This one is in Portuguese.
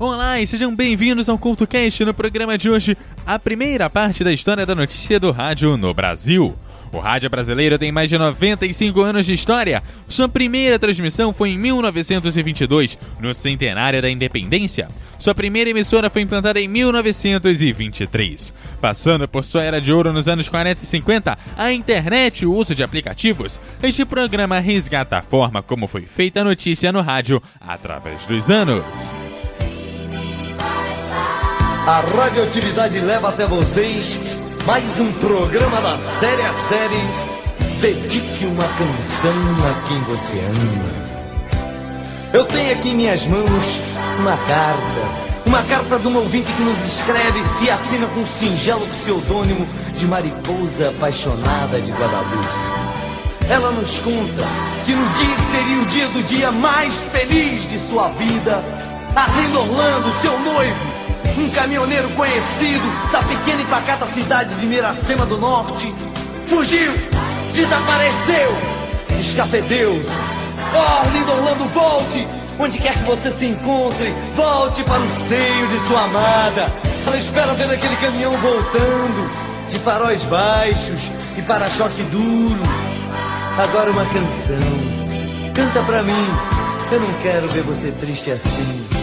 Olá e sejam bem-vindos ao CultoCast no programa de hoje, a primeira parte da história da notícia do rádio no Brasil. O rádio brasileiro tem mais de 95 anos de história. Sua primeira transmissão foi em 1922, no centenário da independência. Sua primeira emissora foi implantada em 1923. Passando por sua era de ouro nos anos 40 e 50, a internet e o uso de aplicativos, este programa resgata a forma como foi feita a notícia no rádio através dos anos. A radioatividade leva até vocês mais um programa da série a série. Dedique uma canção a quem você ama. Eu tenho aqui em minhas mãos uma carta. Uma carta de um ouvinte que nos escreve e assina com um singelo pseudônimo de mariposa apaixonada de Guadalupe. Ela nos conta que no dia seria o dia do dia mais feliz de sua vida, Arlindo Orlando, seu noivo, um caminhoneiro conhecido da pequena e pacata cidade de Miracema do Norte, fugiu, desapareceu, escafedeu Oh, Arlindo Orlando, volte! Onde quer que você se encontre, volte para o seio de sua amada. Ela espera ver aquele caminhão voltando, de faróis baixos e para-choque duro. Agora uma canção. Canta pra mim, eu não quero ver você triste assim.